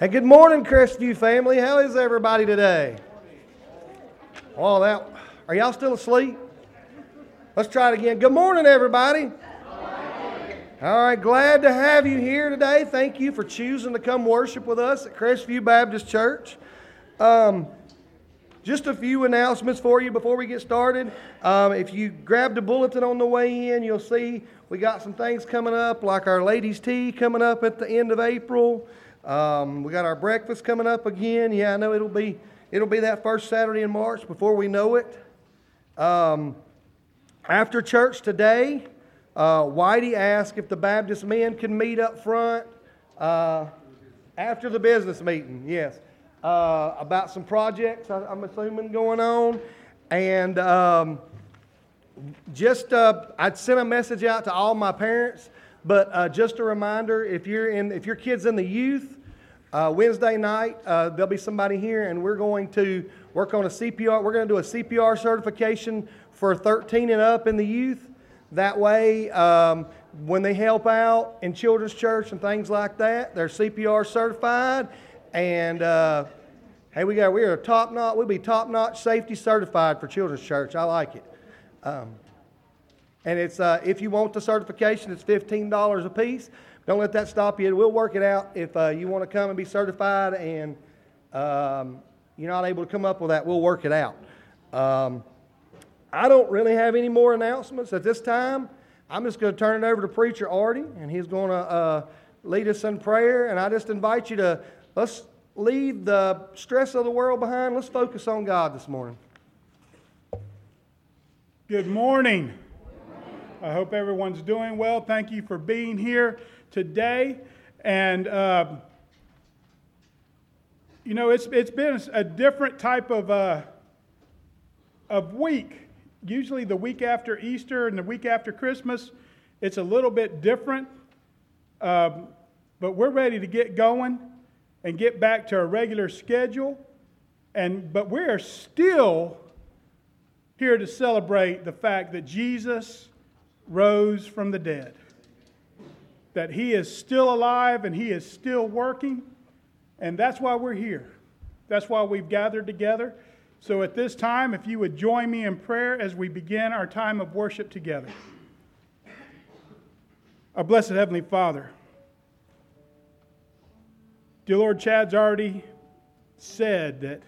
Hey, good morning, Crestview family. How is everybody today? Oh, that. Are y'all still asleep? Let's try it again. Good morning, everybody. All right, glad to have you here today. Thank you for choosing to come worship with us at Crestview Baptist Church. Um, just a few announcements for you before we get started. Um, if you grabbed a bulletin on the way in, you'll see we got some things coming up, like our ladies' tea coming up at the end of April. Um, we got our breakfast coming up again. Yeah, I know it'll be it'll be that first Saturday in March before we know it. Um, after church today, uh, Whitey asked if the Baptist men can meet up front uh, after the business meeting. Yes, uh, about some projects I, am assuming going on, and um, just uh, I'd sent a message out to all my parents. But uh, just a reminder, if you're in, if your kid's in the youth, uh, Wednesday night uh, there'll be somebody here, and we're going to work on a CPR. We're going to do a CPR certification for 13 and up in the youth. That way, um, when they help out in children's church and things like that, they're CPR certified. And uh, hey, we got we are top notch. We'll be top notch safety certified for children's church. I like it. Um, and it's uh, if you want the certification, it's fifteen dollars a piece. Don't let that stop you. We'll work it out if uh, you want to come and be certified, and um, you're not able to come up with that. We'll work it out. Um, I don't really have any more announcements at this time. I'm just going to turn it over to preacher Artie, and he's going to uh, lead us in prayer. And I just invite you to let's leave the stress of the world behind. Let's focus on God this morning. Good morning. I hope everyone's doing well. Thank you for being here today. And, uh, you know, it's, it's been a different type of, uh, of week. Usually, the week after Easter and the week after Christmas, it's a little bit different. Um, but we're ready to get going and get back to our regular schedule. And, but we are still here to celebrate the fact that Jesus rose from the dead. That he is still alive and he is still working. And that's why we're here. That's why we've gathered together. So at this time, if you would join me in prayer as we begin our time of worship together. Our blessed Heavenly Father, dear Lord, Chad's already said that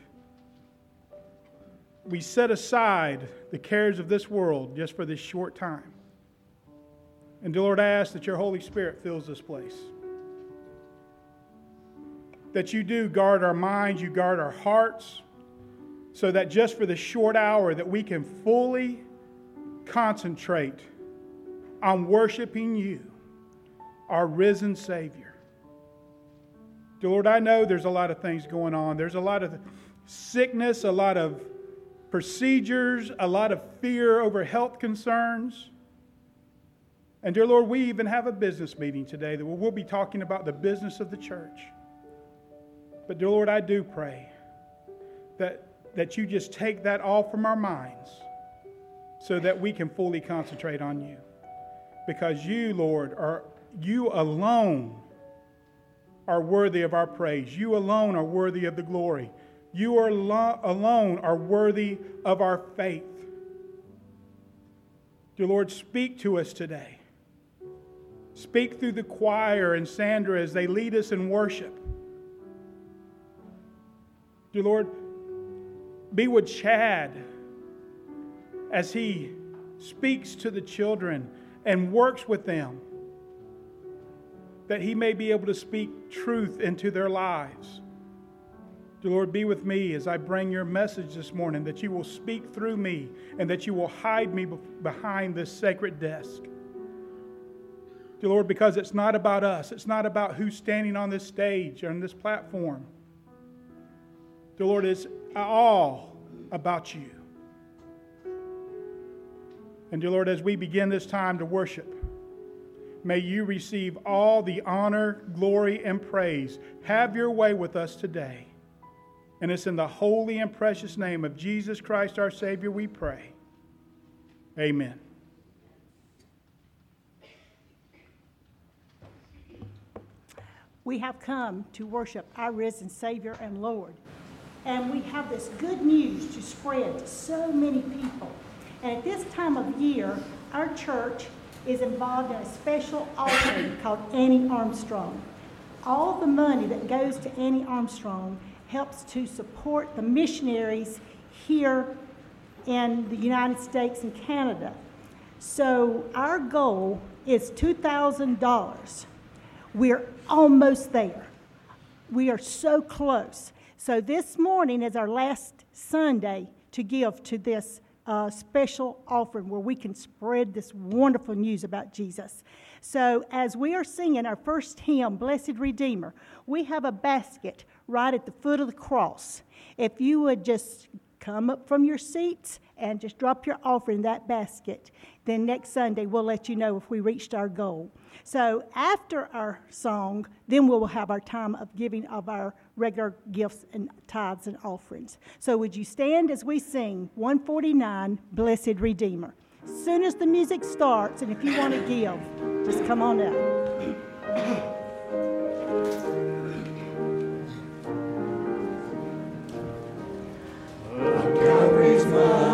we set aside the cares of this world just for this short time. And dear Lord, I ask that your Holy Spirit fills this place. That you do guard our minds, you guard our hearts, so that just for the short hour that we can fully concentrate on worshiping you, our risen Savior. Dear Lord, I know there's a lot of things going on. There's a lot of sickness, a lot of procedures, a lot of fear over health concerns. And dear Lord, we even have a business meeting today that we'll be talking about the business of the church. But dear Lord, I do pray that, that you just take that all from our minds so that we can fully concentrate on you. Because you, Lord, are you alone are worthy of our praise. You alone are worthy of the glory. You are lo- alone are worthy of our faith. Dear Lord, speak to us today. Speak through the choir and Sandra as they lead us in worship. Dear Lord, be with Chad as he speaks to the children and works with them, that he may be able to speak truth into their lives. Dear Lord, be with me as I bring your message this morning, that you will speak through me and that you will hide me behind this sacred desk. Dear Lord, because it's not about us. It's not about who's standing on this stage or on this platform. Dear Lord, it's all about you. And dear Lord, as we begin this time to worship, may you receive all the honor, glory, and praise. Have your way with us today. And it's in the holy and precious name of Jesus Christ, our Savior, we pray. Amen. We have come to worship our risen Savior and Lord. And we have this good news to spread to so many people. And at this time of year, our church is involved in a special offering called Annie Armstrong. All the money that goes to Annie Armstrong helps to support the missionaries here in the United States and Canada. So our goal is $2,000. We're almost there. We are so close. So this morning is our last Sunday to give to this uh, special offering where we can spread this wonderful news about Jesus. So, as we are singing our first hymn, Blessed Redeemer, we have a basket right at the foot of the cross. If you would just come up from your seats and just drop your offering in that basket. Then next Sunday, we'll let you know if we reached our goal. So after our song, then we will have our time of giving of our regular gifts and tithes and offerings. So would you stand as we sing 149, Blessed Redeemer? As soon as the music starts, and if you want to give, just come on up. 마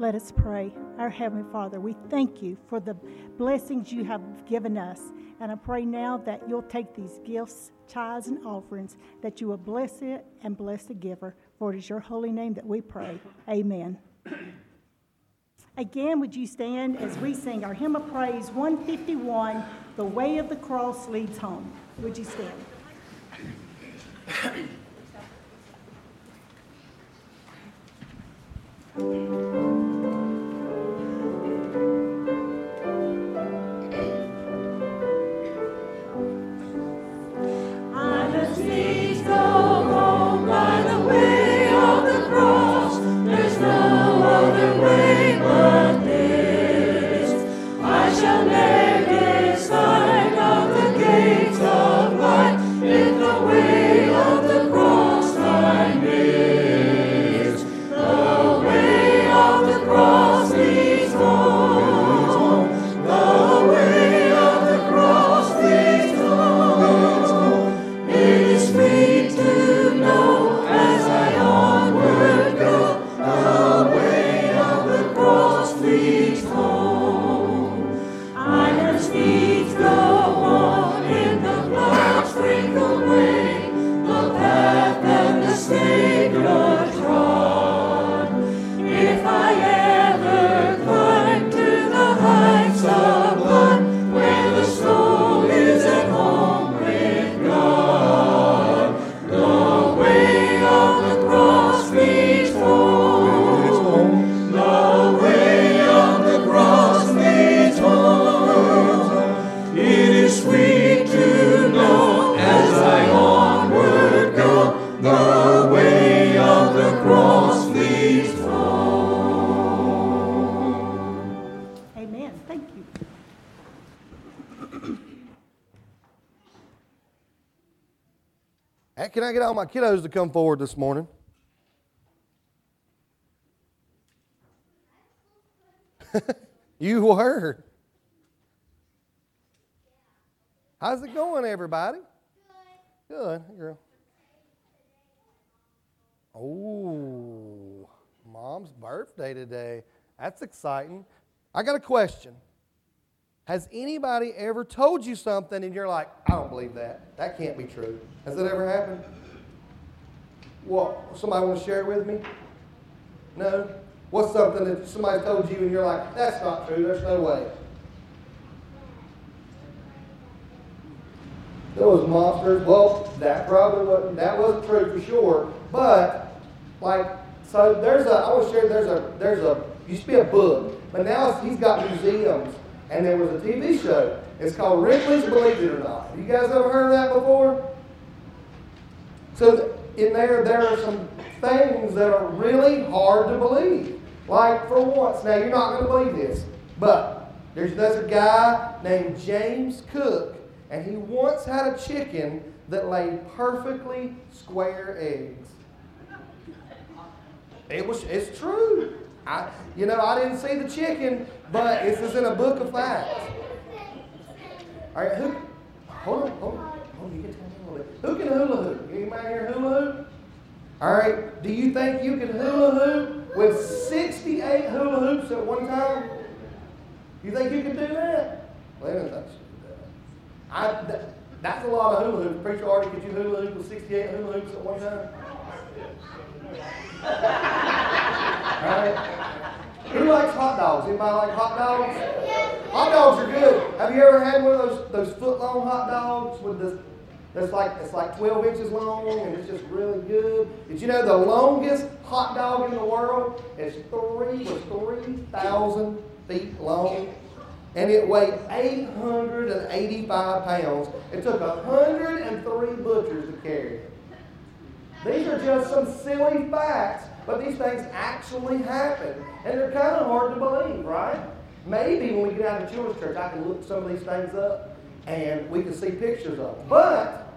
Let us pray. Our Heavenly Father, we thank you for the blessings you have given us. And I pray now that you'll take these gifts, tithes, and offerings, that you will bless it and bless the giver. For it is your holy name that we pray. Amen. Again, would you stand as we sing our hymn of praise 151 The Way of the Cross Leads Home? Would you stand? My kiddos to come forward this morning? you were. How's it going, everybody? Good. Good, girl. Oh, mom's birthday today. That's exciting. I got a question. Has anybody ever told you something and you're like, I don't believe that. That can't be true. Has that ever happened? What? Somebody want to share it with me? No? What's something that somebody told you and you're like, that's not true. There's no way. Those monsters. Well, that probably wasn't, that wasn't true for sure. But, like, so there's a, I want to share, there's a, there's a, used to be a book, but now he's got museums and there was a TV show. It's called Ripley's Believe It or Not. You guys ever heard of that before? So in there, there are some things that are really hard to believe. Like, for once, now you're not going to believe this, but there's another guy named James Cook, and he once had a chicken that laid perfectly square eggs. It was, it's true. I, you know, I didn't see the chicken, but this is in a book of facts. All right, who? Hold on, hold on. Hold on you can tell bit. Who can hula hoop? Anybody here hula hoop? All right. Do you think you can hula hoop with 68 hula hoops at one time? You think you can do that? Well, don't think. I, that, that's a lot of hula hoops. Preacher Artie, could you hula hoop with 68 hula hoops at one time? All right. Who likes hot dogs? Anybody like hot dogs? Hot dogs are good. Have you ever had one of those those foot long hot dogs with this? That's like it's like 12 inches long and it's just really good. Did you know the longest hot dog in the world is three was 3,000 feet long, and it weighed 885 pounds. It took 103 butchers to carry it. These are just some silly facts, but these things actually happen. And they're kind of hard to believe, right? Maybe when we get out of children's church, I can look some of these things up and we can see pictures of them. But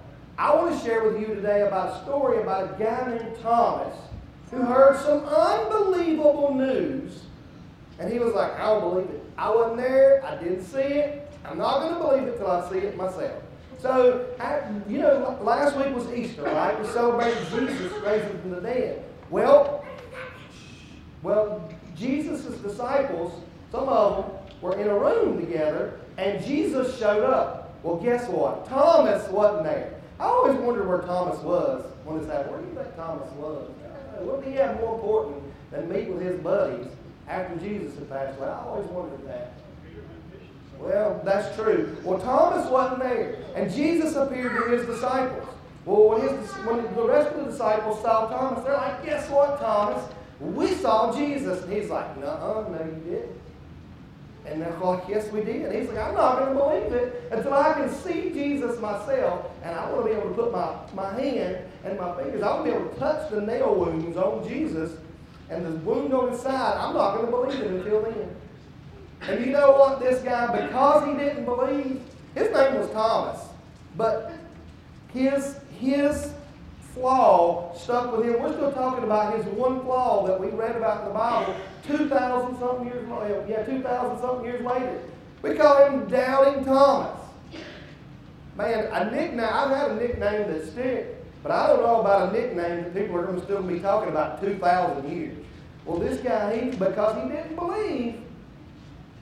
I want to share with you today about a story about a guy named Thomas who heard some unbelievable news. And he was like, I don't believe it. I wasn't there. I didn't see it. I'm not going to believe it till I see it myself. So, you know, last week was Easter, right? We celebrated Jesus raising from the dead. Well, well, Jesus' disciples, some of them, were in a room together, and Jesus showed up. Well, guess what? Thomas wasn't there. I always wondered where Thomas was when this happened. Where do you think Thomas was? What did he have more important than meet with his buddies after Jesus had passed away? I always wondered that. Well, that's true. Well, Thomas wasn't there, and Jesus appeared to his disciples. Well, when, his, when the rest of the disciples saw Thomas, they're like, Guess what, Thomas? We saw Jesus. And he's like, No, no, you didn't. And they're like, Yes, we did. And he's like, I'm not going to believe it until I can see Jesus myself. And I want to be able to put my, my hand and my fingers, I want to be able to touch the nail wounds on Jesus and the wound on his side. I'm not going to believe it until then. And you know what? This guy, because he didn't believe, his name was Thomas. But his, his flaw stuck with him. We're still talking about his one flaw that we read about in the Bible 2,000 something years later. Yeah, 2,000 something years later. We call him Doubting Thomas. Man, a nickname, I've had a nickname that sticks, but I don't know about a nickname that people are going to still be talking about 2,000 years. Well, this guy, he, because he didn't believe,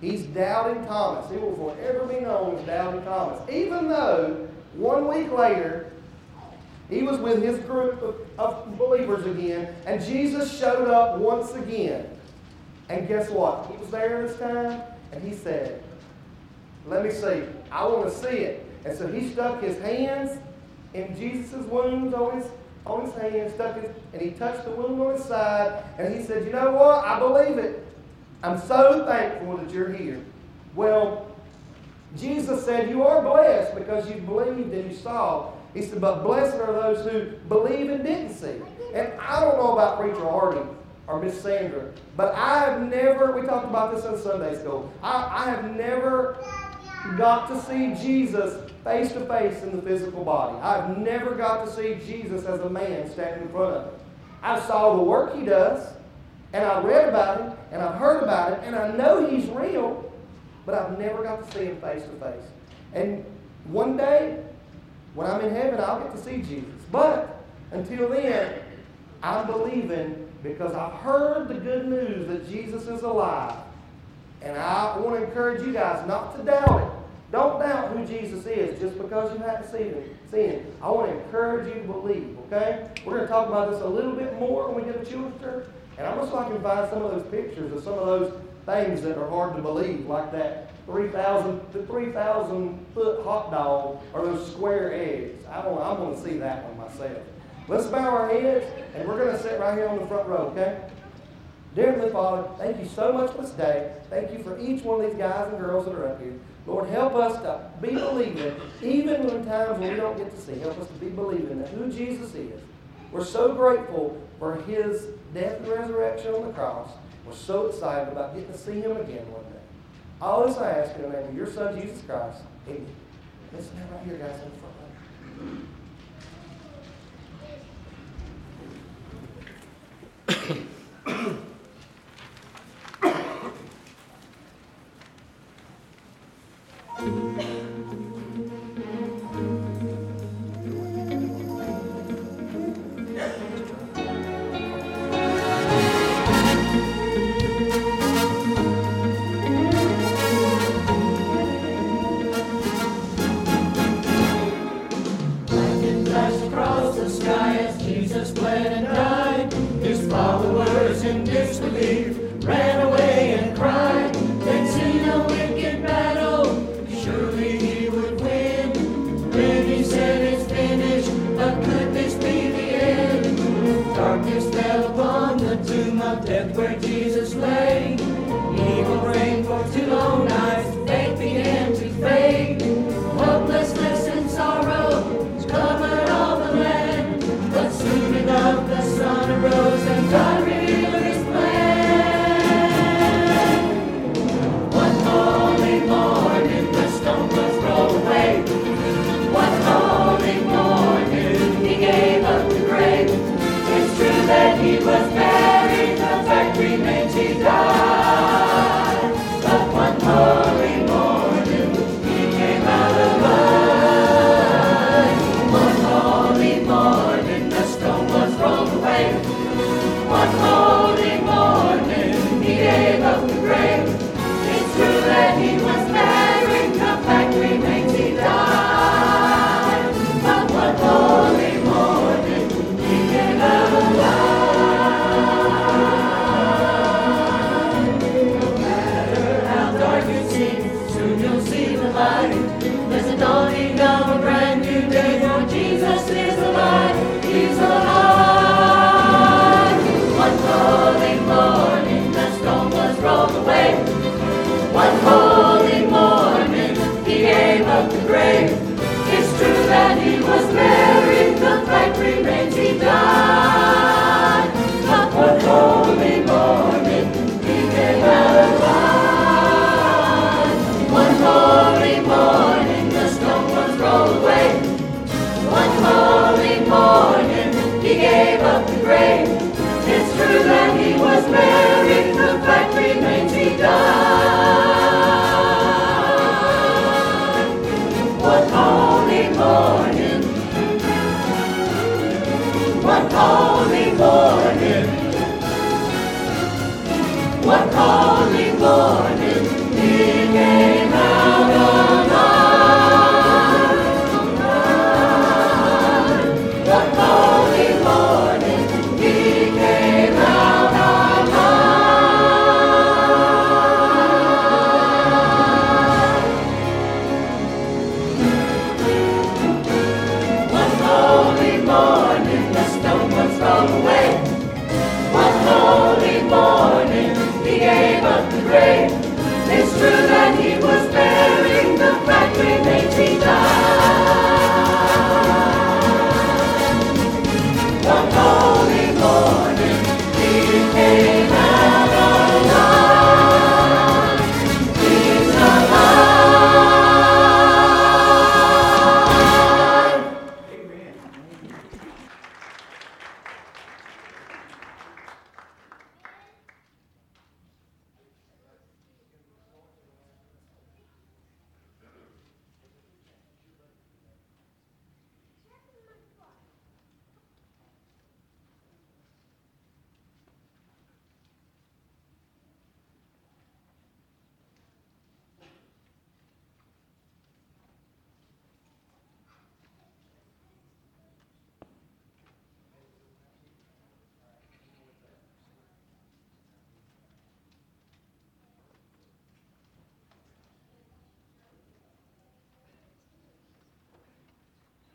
he's Doubting Thomas. He will forever be known as Doubting Thomas. Even though one week later, he was with his group of, of believers again, and Jesus showed up once again. And guess what? He was there this time, and he said, Let me see. I want to see it. And so he stuck his hands in Jesus' wounds on his, on his hand, stuck his, and he touched the wound on his side, and he said, You know what? I believe it. I'm so thankful that you're here. Well, Jesus said, You are blessed because you believed and you saw. He said, But blessed are those who believe and didn't see. And I don't know about Preacher Artie or Miss Sandra, but I have never, we talked about this in Sunday school, I, I have never got to see Jesus face to face in the physical body. I've never got to see Jesus as a man standing in front of me. I saw the work he does, and I read about him, and I've heard about it, and I know he's real, but I've never got to see him face to face. And one day, when I'm in heaven, I'll get to see Jesus. But until then, I'm believing because I've heard the good news that Jesus is alive. And I want to encourage you guys not to doubt it. Don't doubt who Jesus is just because you haven't seen him. Seen him. I want to encourage you to believe, okay? We're going to talk about this a little bit more when we get to children's church. And I'm just like to find some of those pictures of some of those things that are hard to believe, like that 3,000 the 3,000 foot hot dog or those square eggs. I want, I want to see that one myself. Let's bow our heads, and we're going to sit right here on the front row, okay? Dear Heavenly Father, thank you so much for this day. Thank you for each one of these guys and girls that are up here. Lord, help us to be believing, even when times when we don't get to see. Help us to be believing that who Jesus is. We're so grateful for his death and resurrection on the cross. We're so excited about getting to see him again one day. All this I ask in the name of your Son, Jesus Christ. Amen. Listen right here, guys, in the front. There's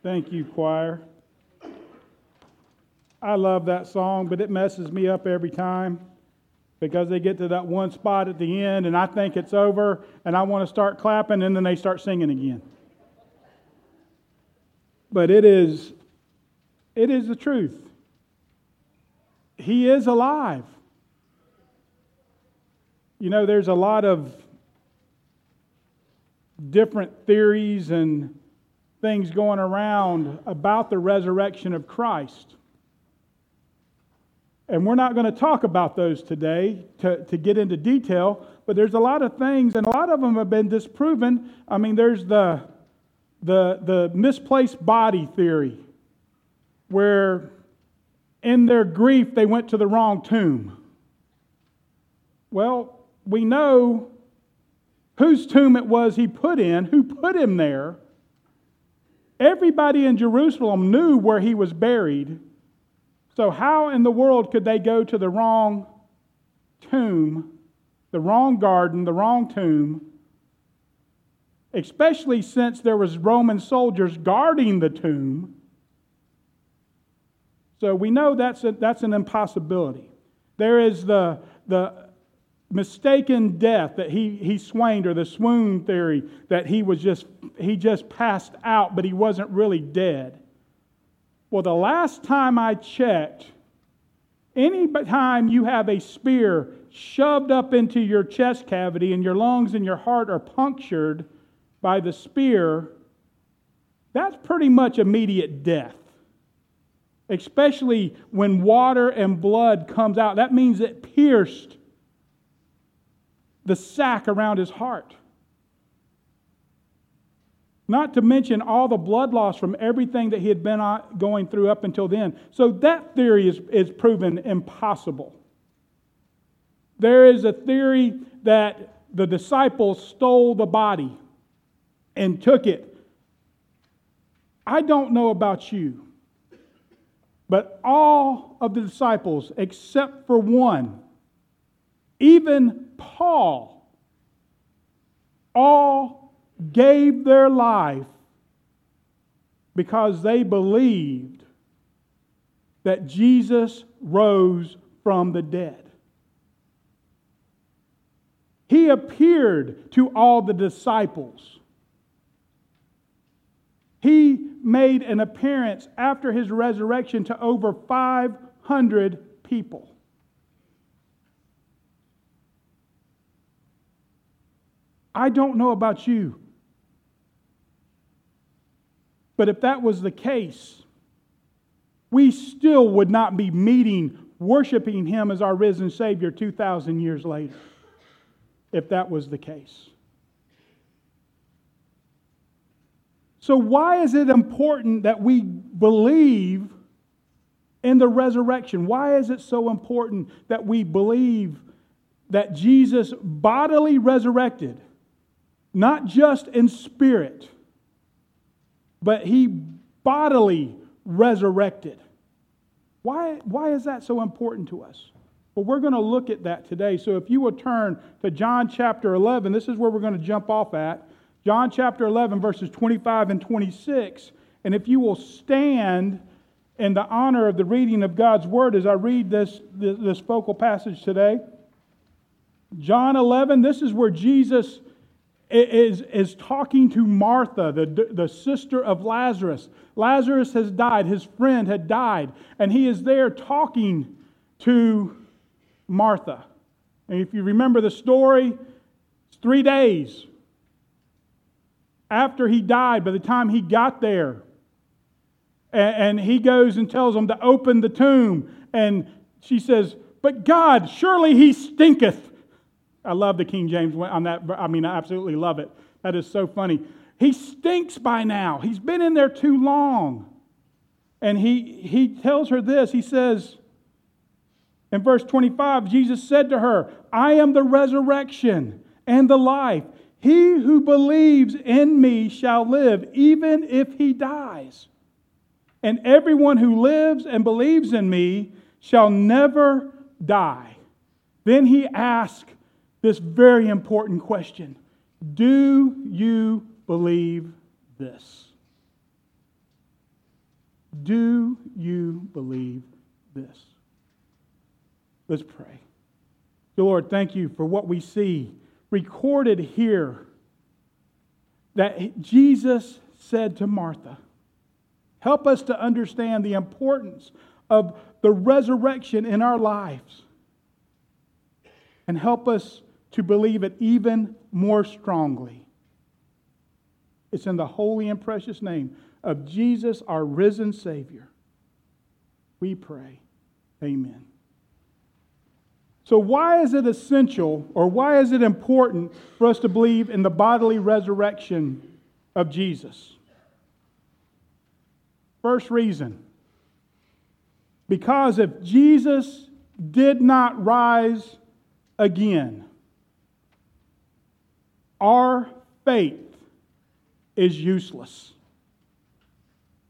Thank you, choir. I love that song, but it messes me up every time because they get to that one spot at the end and I think it's over and I want to start clapping and then they start singing again. But it is it is the truth. He is alive. You know, there's a lot of different theories and things going around about the resurrection of Christ. And we're not going to talk about those today to, to get into detail, but there's a lot of things, and a lot of them have been disproven. I mean, there's the, the, the misplaced body theory, where in their grief they went to the wrong tomb. Well, we know whose tomb it was he put in, who put him there. Everybody in Jerusalem knew where he was buried. So, how in the world could they go to the wrong tomb, the wrong garden, the wrong tomb, especially since there was Roman soldiers guarding the tomb? So we know that's, a, that's an impossibility. There is the, the mistaken death that he, he swooned, or the swoon theory that he was just he just passed out, but he wasn't really dead. Well, the last time I checked, any time you have a spear shoved up into your chest cavity and your lungs and your heart are punctured by the spear, that's pretty much immediate death. Especially when water and blood comes out. That means it pierced the sack around his heart. Not to mention all the blood loss from everything that he had been uh, going through up until then. So that theory is, is proven impossible. There is a theory that the disciples stole the body and took it. I don't know about you, but all of the disciples, except for one, even Paul, all gave their life because they believed that Jesus rose from the dead. He appeared to all the disciples. He made an appearance after his resurrection to over 500 people. I don't know about you. But if that was the case, we still would not be meeting, worshiping Him as our risen Savior 2,000 years later, if that was the case. So, why is it important that we believe in the resurrection. Why is it so important that we believe that Jesus bodily resurrected, not just in spirit, but he bodily resurrected? Why, why is that so important to us? Well, we're going to look at that today. So if you will turn to John chapter 11, this is where we're going to jump off at. John chapter 11, verses 25 and 26. And if you will stand in the honor of the reading of God's word as I read this, this, this focal passage today. John 11, this is where Jesus is, is talking to Martha, the, the sister of Lazarus. Lazarus has died, his friend had died, and he is there talking to Martha. And if you remember the story, it's three days after he died, by the time he got there, and, he goes and tells them to open the tomb. And she says, But God, surely he stinketh. I love the King James on that. I mean, I absolutely love it. That is so funny. He stinks by now. He's been in there too long. And he, he tells her this. He says, in verse 25, Jesus said to her, I am the resurrection and the life. He who believes in me shall live, even if he dies and everyone who lives and believes in me shall never die. Then he asked this very important question Do you believe this? Do you believe this? Let's pray. The Lord, thank you for what we see recorded here that Jesus said to Martha, Help us to understand the importance of the resurrection in our lives. And help us to believe it even more strongly. It's in the holy and precious name of Jesus, our risen Savior. We pray. Amen. So, why is it essential or why is it important for us to believe in the bodily resurrection of Jesus? First reason because if Jesus did not rise again, our faith is useless.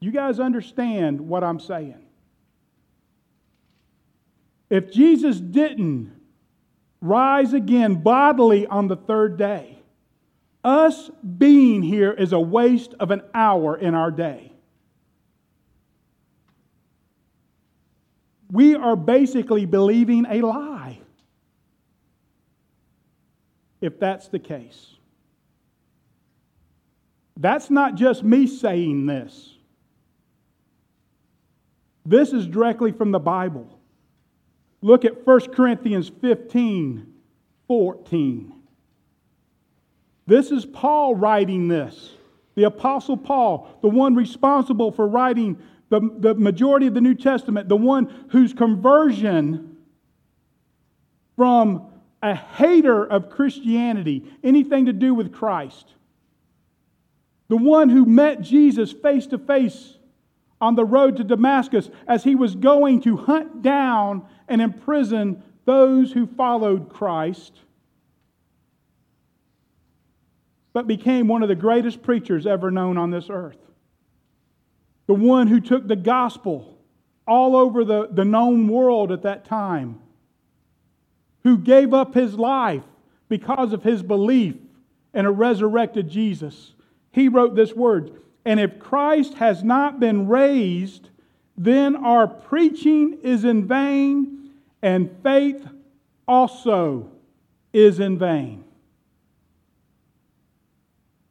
You guys understand what I'm saying? If Jesus didn't rise again bodily on the third day, us being here is a waste of an hour in our day. we are basically believing a lie if that's the case. That's not just me saying this. This is directly from the Bible. Look at 1 Corinthians 15 14. This is Paul writing this. The Apostle Paul, the one responsible for writing the, the majority of the New Testament, the one whose conversion from a hater of Christianity, anything to do with Christ, the one who met Jesus face to face on the road to Damascus as he was going to hunt down and imprison those who followed Christ, but became one of the greatest preachers ever known on this earth the one who took the gospel all over the, the known world at that time, who gave up his life because of his belief in a resurrected Jesus. He wrote this word And if Christ has not been raised, then our preaching is in vain, and faith also is in vain.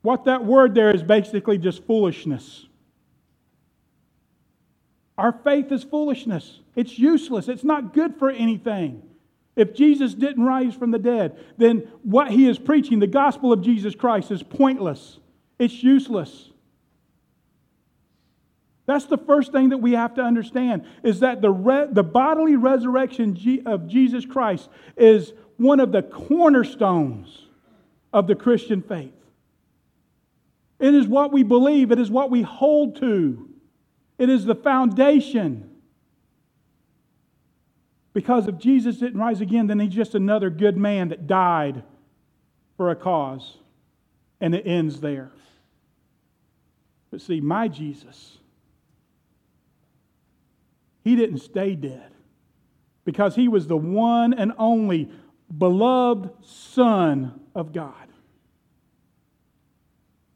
What that word there is basically just foolishness. Our faith is foolishness. It's useless. It's not good for anything. If Jesus didn't rise from the dead, then what he is preaching, the gospel of Jesus Christ, is pointless. It's useless. That's the first thing that we have to understand is that the, re- the bodily resurrection of Jesus Christ is one of the cornerstones of the Christian faith. It is what we believe, it is what we hold to. It is the foundation. Because if Jesus didn't rise again, then he's just another good man that died for a cause. And it ends there. But see, my Jesus, he didn't stay dead because he was the one and only beloved Son of God.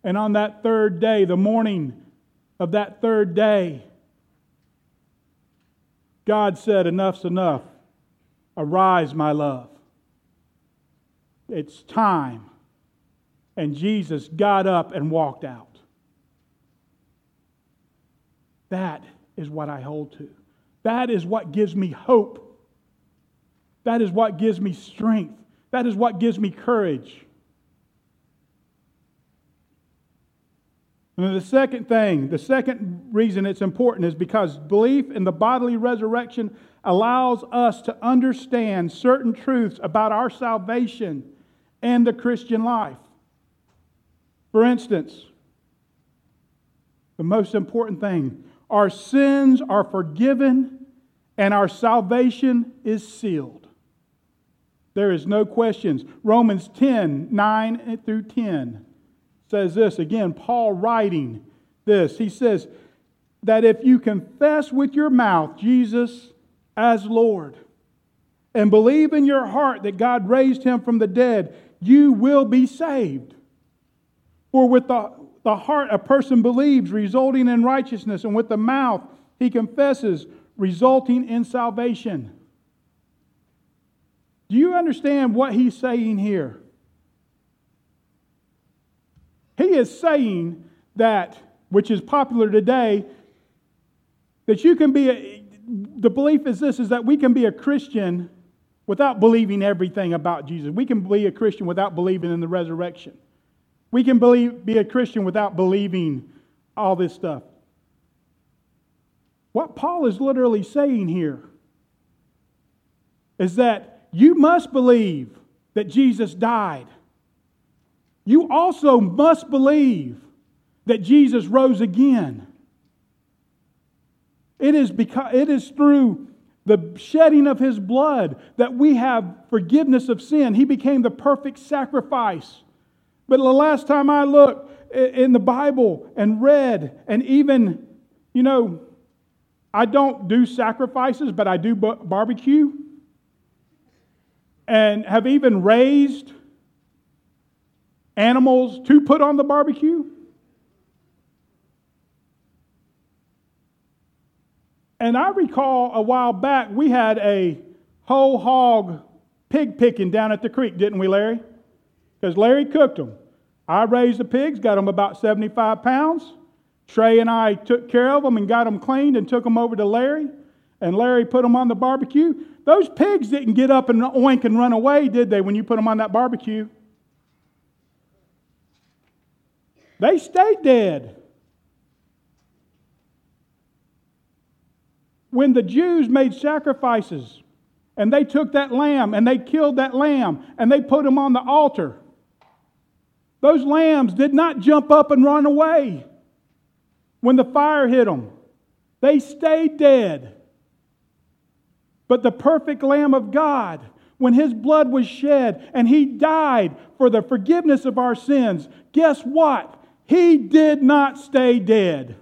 And on that third day, the morning of that third day, God said, Enough's enough. Arise, my love. It's time. And Jesus got up and walked out. That is what I hold to. That is what gives me hope. That is what gives me strength. That is what gives me courage. And the second thing, the second reason it's important is because belief in the bodily resurrection allows us to understand certain truths about our salvation and the Christian life. For instance, the most important thing our sins are forgiven and our salvation is sealed. There is no questions. Romans 10 9 through 10 says this again, Paul writing this. He says that if you confess with your mouth Jesus as Lord and believe in your heart that God raised him from the dead, you will be saved. For with the, the heart a person believes, resulting in righteousness, and with the mouth he confesses, resulting in salvation. Do you understand what he's saying here? He is saying that, which is popular today, that you can be a, the belief is this is that we can be a Christian without believing everything about Jesus. We can be a Christian without believing in the resurrection. We can believe, be a Christian without believing all this stuff. What Paul is literally saying here is that you must believe that Jesus died you also must believe that Jesus rose again. It is, because, it is through the shedding of his blood that we have forgiveness of sin. He became the perfect sacrifice. But the last time I looked in the Bible and read, and even, you know, I don't do sacrifices, but I do barbecue and have even raised animals to put on the barbecue? And I recall a while back we had a whole hog pig picking down at the creek, didn't we, Larry? Because Larry cooked them. I raised the pigs, got them about 75 pounds. Trey and I took care of them and got them cleaned and took them over to Larry. And Larry put them on the barbecue. Those pigs didn't get up and oink and run away, did they, when you put them on that barbecue? They stayed dead. When the Jews made sacrifices and they took that lamb and they killed that lamb and they put him on the altar, those lambs did not jump up and run away when the fire hit them. They stayed dead. But the perfect Lamb of God, when his blood was shed and he died for the forgiveness of our sins, guess what? He did not stay dead.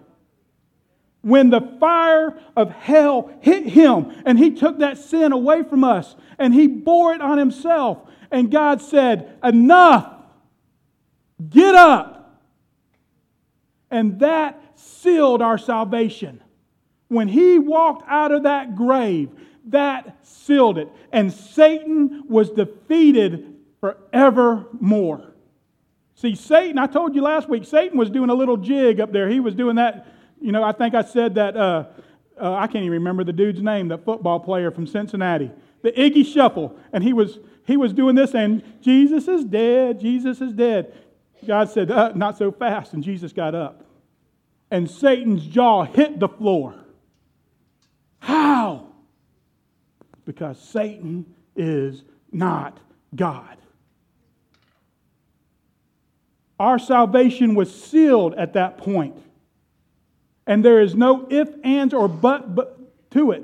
When the fire of hell hit him and he took that sin away from us and he bore it on himself, and God said, Enough, get up. And that sealed our salvation. When he walked out of that grave, that sealed it. And Satan was defeated forevermore. See, Satan, I told you last week, Satan was doing a little jig up there. He was doing that, you know, I think I said that, uh, uh, I can't even remember the dude's name, the football player from Cincinnati, the Ickey Shuffle. And he was, he was doing this, and Jesus is dead, Jesus is dead. God said, uh, not so fast, and Jesus got up. And Satan's jaw hit the floor. How? Because Satan is not God. Our salvation was sealed at that point. And there is no if, ands, or but, but to it.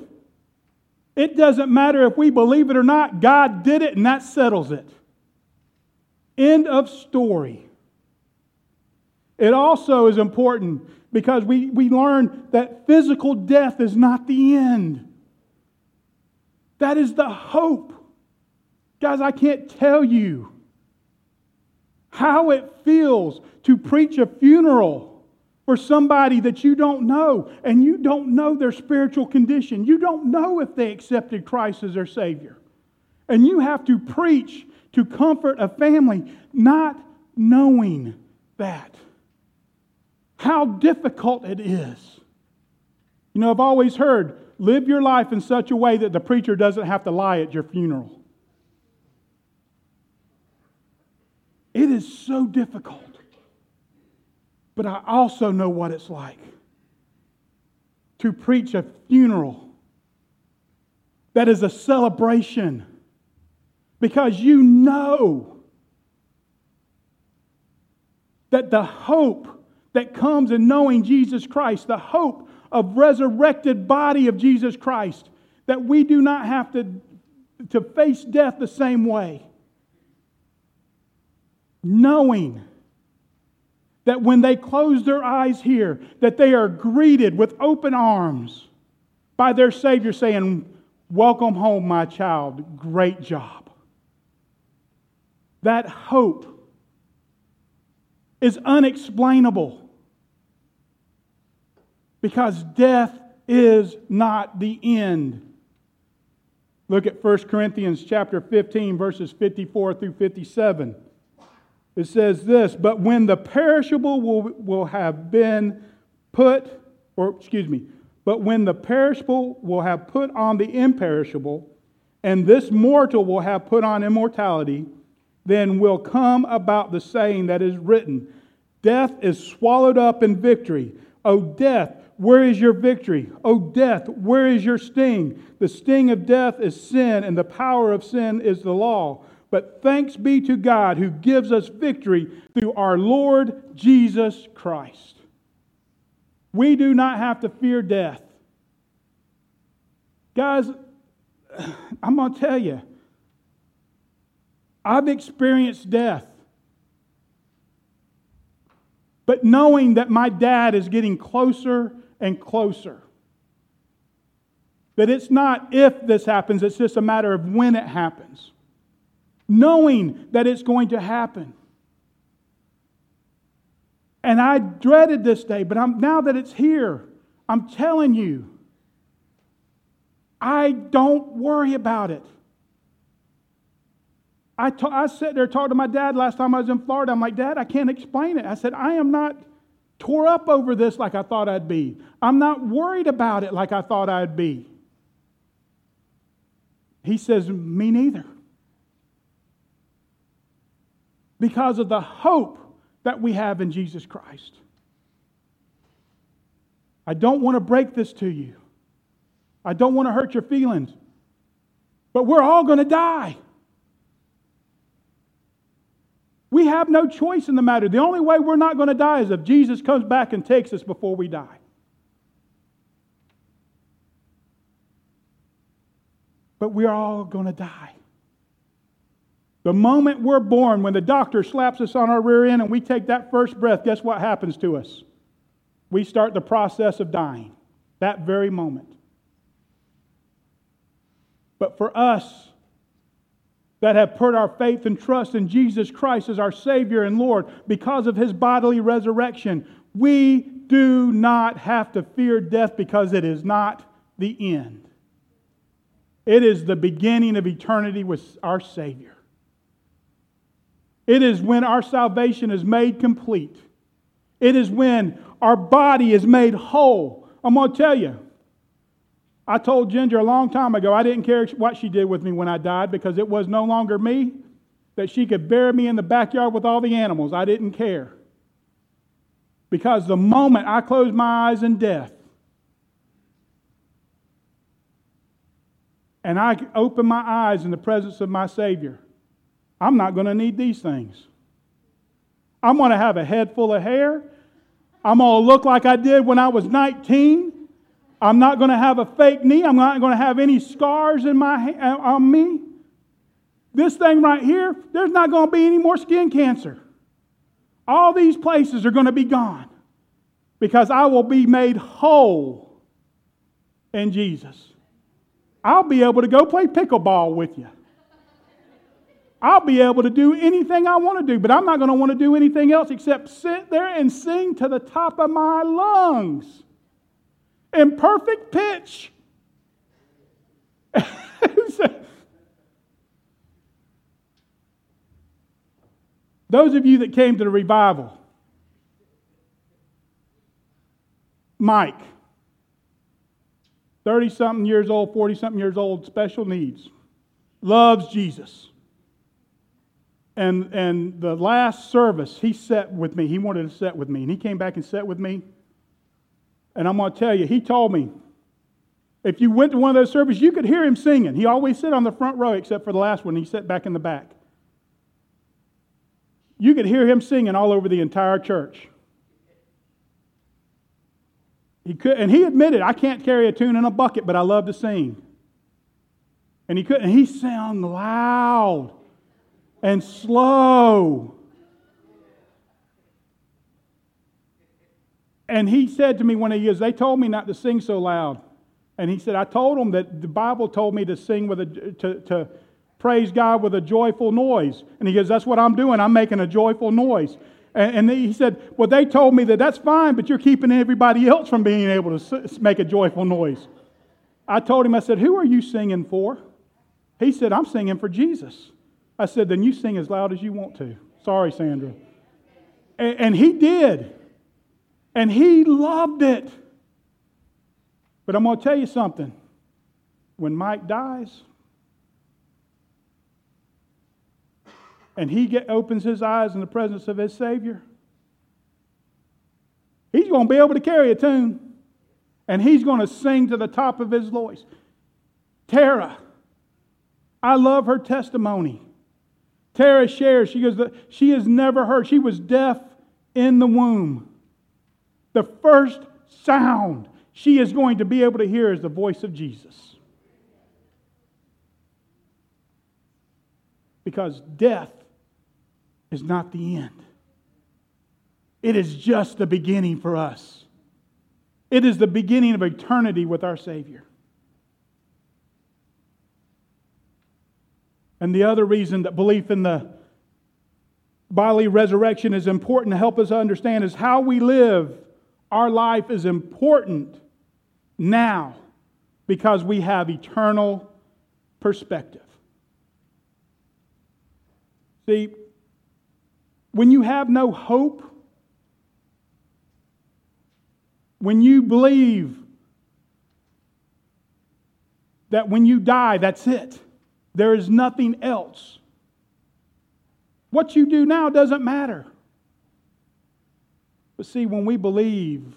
It doesn't matter if we believe it or not, God did it and that settles it. End of story. It also is important because we, we learn that physical death is not the end. That is the hope. Guys, I can't tell you how it feels to preach a funeral for somebody that you don't know and you don't know their spiritual condition. You don't know if they accepted Christ as their Savior. And you have to preach to comfort a family not knowing that. How difficult it is. You know, I've always heard live your life in such a way that the preacher doesn't have to lie at your funeral. It is so difficult. But I also know what it's like to preach a funeral that is a celebration because you know that the hope that comes in knowing Jesus Christ, the hope of resurrected body of Jesus Christ, that we do not have to, to face death the same way. Knowing that when they close their eyes here that they are greeted with open arms by their savior saying welcome home my child. Great job. That hope is unexplainable. Because death is not the end. Look at 1 corinthians chapter 15 verses 54 through 57 it says this, but when the perishable will, will have been put, or excuse me, but when the perishable will have put on the imperishable, and this mortal will have put on immortality, then will come about the saying that is written Death is swallowed up in victory. O death, where is your victory? O death, where is your sting? The sting of death is sin, and the power of sin is the law. But thanks be to God who gives us victory through our Lord Jesus Christ. We do not have to fear death. Guys, I'm going to tell you, I've experienced death. But knowing that my dad is getting closer and closer, that it's not if this happens, it's just a matter of when it happens knowing that it's going to happen. And I dreaded this day, but I'm, now that it's here, I'm telling you, I don't worry about it. I, ta- I sat there talking to my dad last time I was in Florida. I'm like, Dad, I can't explain it. I said, I am not tore up over this like I thought I'd be. I'm not worried about it like I thought I'd be. He says, Me neither. because of the hope that we have in Jesus Christ. I don't want to break this to you. I don't want to hurt your feelings. But we're all going to die. We have no choice in the matter. The only way we're not going to die is if Jesus comes back and takes us before we die. But we're all going to die. The moment we're born, when the doctor slaps us on our rear end and we take that first breath, guess what happens to us? We start the process of dying that very moment. But for us that have put our faith and trust in Jesus Christ as our Savior and Lord because of His bodily resurrection, we do not have to fear death because it is not the end. It is the beginning of eternity with our Savior. It is when our salvation is made complete. It is when our body is made whole. I'm going to tell you. I told Ginger a long time ago I didn't care what she did with me when I died because it was no longer me, that she could bury me in the backyard with all the animals. I didn't care. Because the moment I closed my eyes in death, and I opened my eyes in the presence of my Savior, I'm not going to need these things. I'm going to have a head full of hair. I'm going to look like I did when I was 19. I'm not going to have a fake knee. I'm not going to have any scars in my, uh, on me. This thing right here, there's not going to be any more skin cancer. All these places are going to be gone because I will be made whole in Jesus. I'll be able to go play pickleball with you. I'll be able to do anything I want to do, but I'm not going to want to do anything else except sit there and sing to the top of my lungs in perfect pitch. Those of you that came to the revival, Mike, 30 something years old, 40 something years old, special needs, loves Jesus. And, and the last service, he sat with me. He wanted to sit with me. And he came back and sat with me. And I'm going to tell you, he told me if you went to one of those services, you could hear him singing. He always sat on the front row, except for the last one. He sat back in the back. You could hear him singing all over the entire church. He could, and he admitted, I can't carry a tune in a bucket, but I love to sing. And he could, and he sang loud and slow. And he said to me one of the years, they told me not to sing so loud. And he said, I told them that the Bible told me to sing with a, to, to praise God with a joyful noise. And he goes, That's what I'm doing. I'm making a joyful noise. And, and he said, Well, they told me that that's fine, but you're keeping everybody else from being able to make a joyful noise. I told him, I said, Who are you singing for? He said, I'm singing for Jesus. I said, Then you sing as loud as you want to. Sorry, Sandra. And, and he did. And he loved it. But I'm going to tell you something. When Mike dies, and he get, opens his eyes in the presence of his Savior, he's going to be able to carry a tune. And he's going to sing to the top of his voice. Tara, I love her testimony. Tara shares, she goes, she has never heard, she was deaf in the womb. The first sound she is going to be able to hear is the voice of Jesus. Because death is not the end, it is just the beginning for us. It is the beginning of eternity with our Savior. And the other reason that belief in the bodily resurrection is important to help us understand is how we live. Our life is important now because we have eternal perspective. See, when you have no hope, when you believe that when you die, that's it, there is nothing else. What you do now doesn't matter. But see, when we believe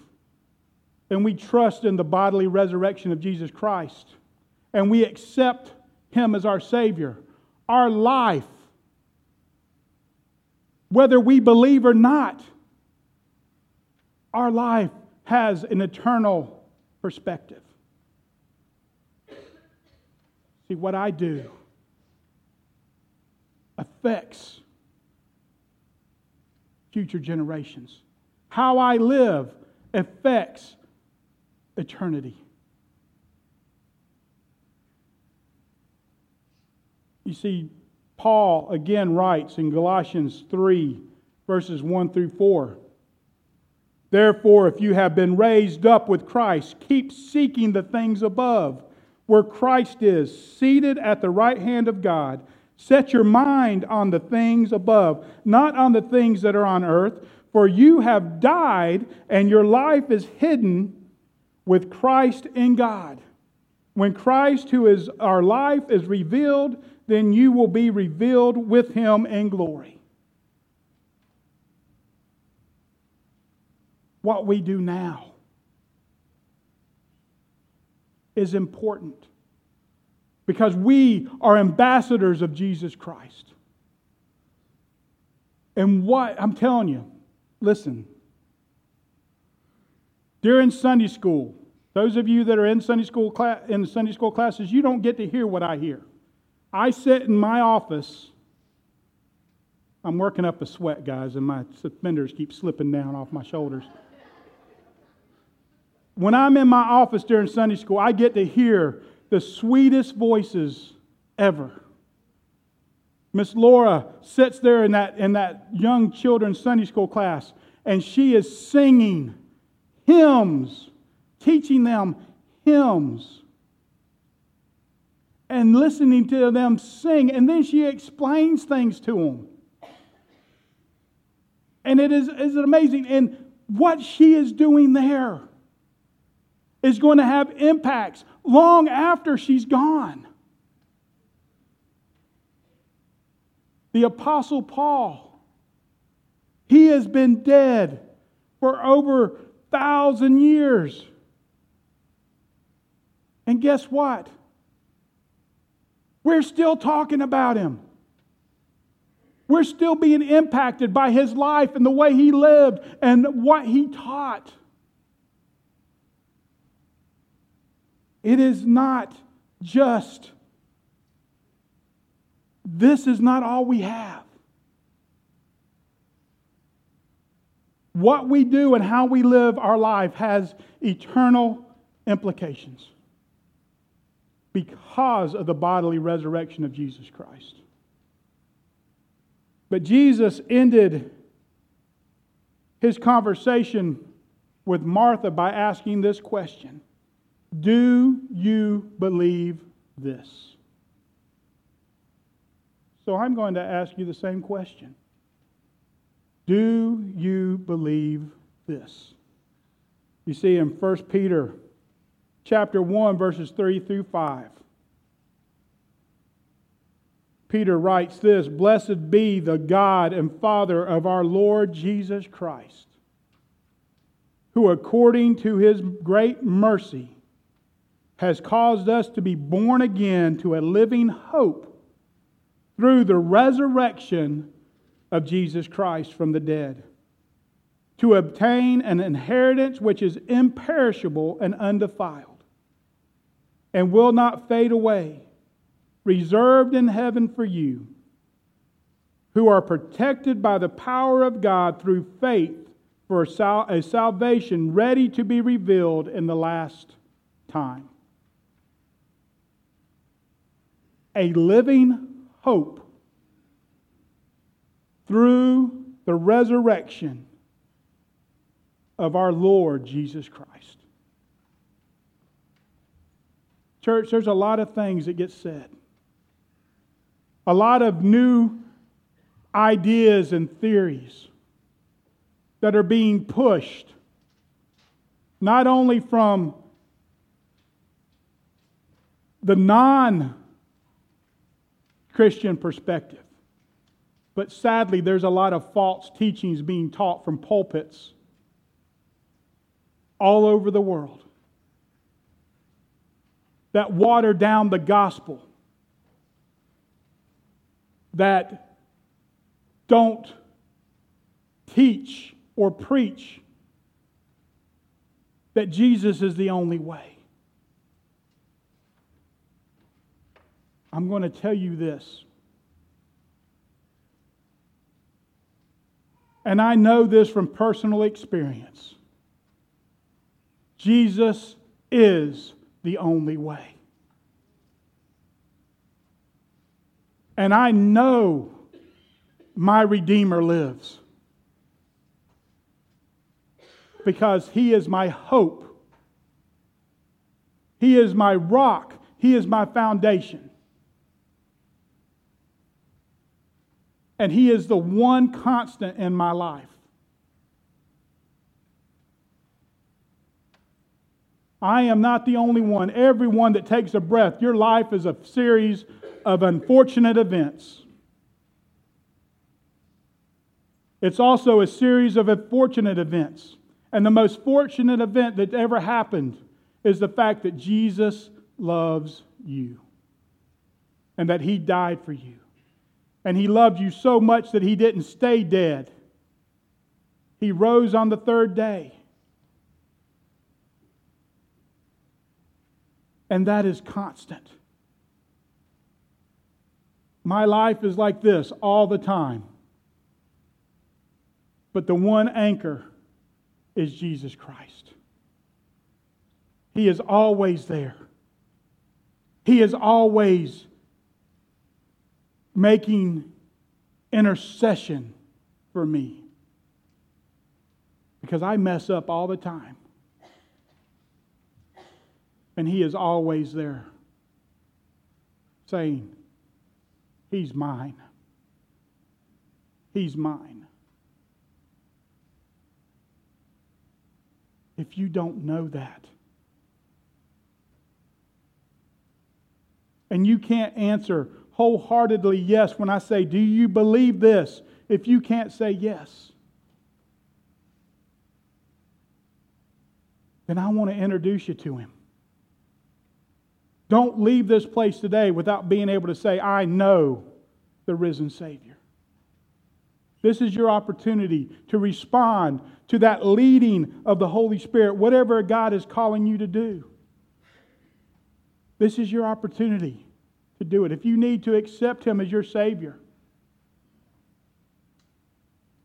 and we trust in the bodily resurrection of Jesus Christ and we accept Him as our Savior, our life whether we believe or not, our life has an eternal perspective. See, what I do affects future generations. How I live affects eternity. You see, Paul again writes in Galatians 3, verses 1 through 4. Therefore, if you have been raised up with Christ, keep seeking the things above, where Christ is, seated at the right hand of God. Set your mind on the things above, not on the things that are on earth, for you have died, and your life is hidden with Christ in God. When Christ, who is our life, is revealed, then you will be revealed with him in glory. What we do now is important because we are ambassadors of Jesus Christ. And what, I'm telling you, listen, during Sunday school, Those of you that are in Sunday school class, in Sunday school classes, you don't get to hear what I hear. I sit in my office. I'm working up a sweat, guys, and my suspenders keep slipping down off my shoulders. When I'm in my office during Sunday school, I get to hear the sweetest voices ever. Miss Laura sits there in that, in that young children's Sunday school class, and she is singing hymns teaching them hymns and listening to them sing. And then she explains things to them. And it is, is amazing. And what she is doing there is going to have impacts long after she's gone. The Apostle Paul, he has been dead for over thousand years. And guess what? We're still talking about him. We're still being impacted by his life and the way he lived and what he taught. It is not just, this is not all we have. What we do and how we live our life has eternal implications because of the bodily resurrection of Jesus Christ. But Jesus ended his conversation with Martha by asking this question Do you believe this? So I'm going to ask you the same question Do you believe this? You see, in 1 Peter chapter 1, verses 3 through 5. Peter writes this Blessed be the God and Father of our Lord Jesus Christ, who according to his great mercy has caused us to be born again to a living hope through the resurrection of Jesus Christ from the dead to obtain an inheritance which is imperishable and undefiled and will not fade away, reserved in heaven for you, who are protected by the power of God through faith for a salvation ready to be revealed in the last time. A living hope through the resurrection of our Lord Jesus Christ. Church, there's a lot of things that get said, a lot of new ideas and theories that are being pushed, not only from the non Christian perspective, but sadly, there's a lot of false teachings being taught from pulpits all over the world that water down the gospel, that don't teach or preach that Jesus is the only way. I'm going to tell you this. And I know this from personal experience. Jesus is the only way. And I know my Redeemer lives because He is my hope. He is my rock. He is my foundation. And He is the one constant in my life. I am not the only one. Everyone that takes a breath, your life is a series of unfortunate events. It's also a series of unfortunate events. And the most fortunate event that ever happened is the fact that Jesus loves you and that He died for you. And He loved you so much that He didn't stay dead, He rose on the third day. And that is constant. My life is like this all the time. But the one anchor is Jesus Christ. He is always there. He is always making intercession for me because I mess up all the time. And He is always there saying, He's mine. He's mine. If you don't know that, and you can't answer wholeheartedly yes when I say, Do you believe this? If you can't say yes, then I want to introduce you to him. Don't leave this place today without being able to say, I know the risen Savior. This is your opportunity to respond to that leading of the Holy Spirit, whatever God is calling you to do. This is your opportunity to do it. If you need to accept Him as your Savior,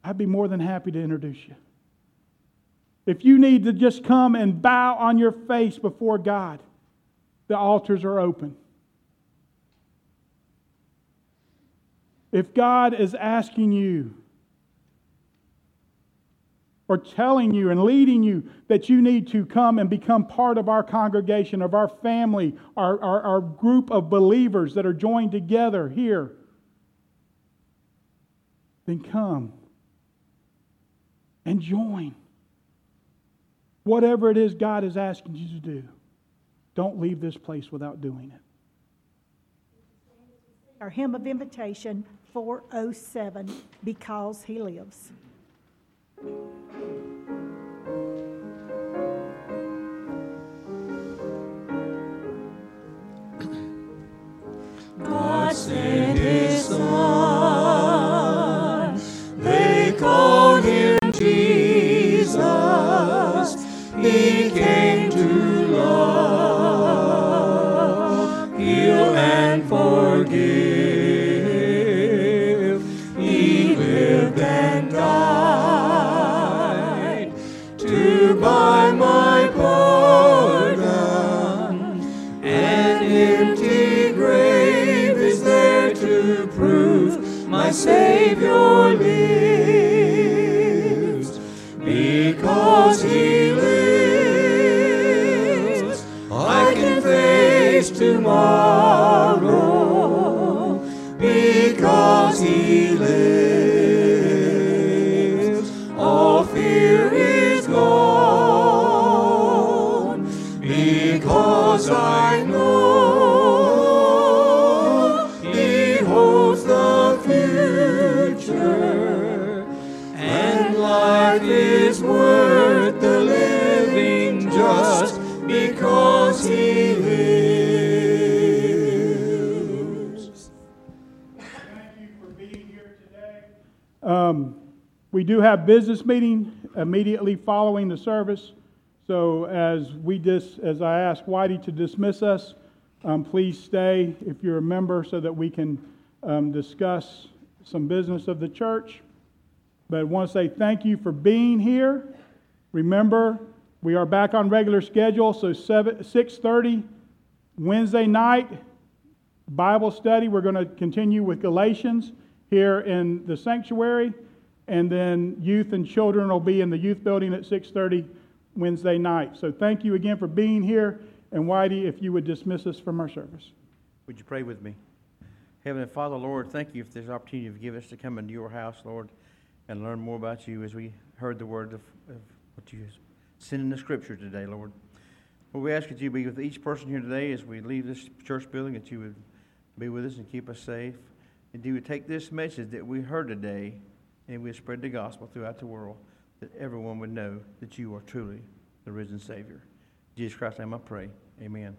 I'd be more than happy to introduce you. If you need to just come and bow on your face before God, the altars are open. If God is asking you or telling you and leading you that you need to come and become part of our congregation, of our family, our, our, our group of believers that are joined together here, then come and join. Whatever it is God is asking you to do, don't leave this place without doing it. Our hymn of invitation 407 Because He Lives. God sent his son. My Savior lives. Because He lives, I can face tomorrow. We do have business meeting immediately following the service. So as we just, as I ask Whitey to dismiss us, um, please stay if you're a member so that we can um, discuss some business of the church. But I want to say thank you for being here. Remember, we are back on regular schedule, so 7, 6.30 Wednesday night, Bible study. We're going to continue with Galatians here in the sanctuary, and then youth and children will be in the youth building at 6:30 Wednesday night. So thank you again for being here, and Whitey, if you would dismiss us from our service. Would you pray with me? Heavenly Father, Lord, thank you for this opportunity you've given us to come into your house, Lord, and learn more about you as we heard the word of, of what you sent in the scripture today, Lord. Lord, we ask that you be with each person here today as we leave this church building, that you would be with us and keep us safe. And you would take this message that we heard today and we spread the gospel throughout the world, that everyone would know that you are truly the risen Savior. Jesus Christ's name I pray. Amen.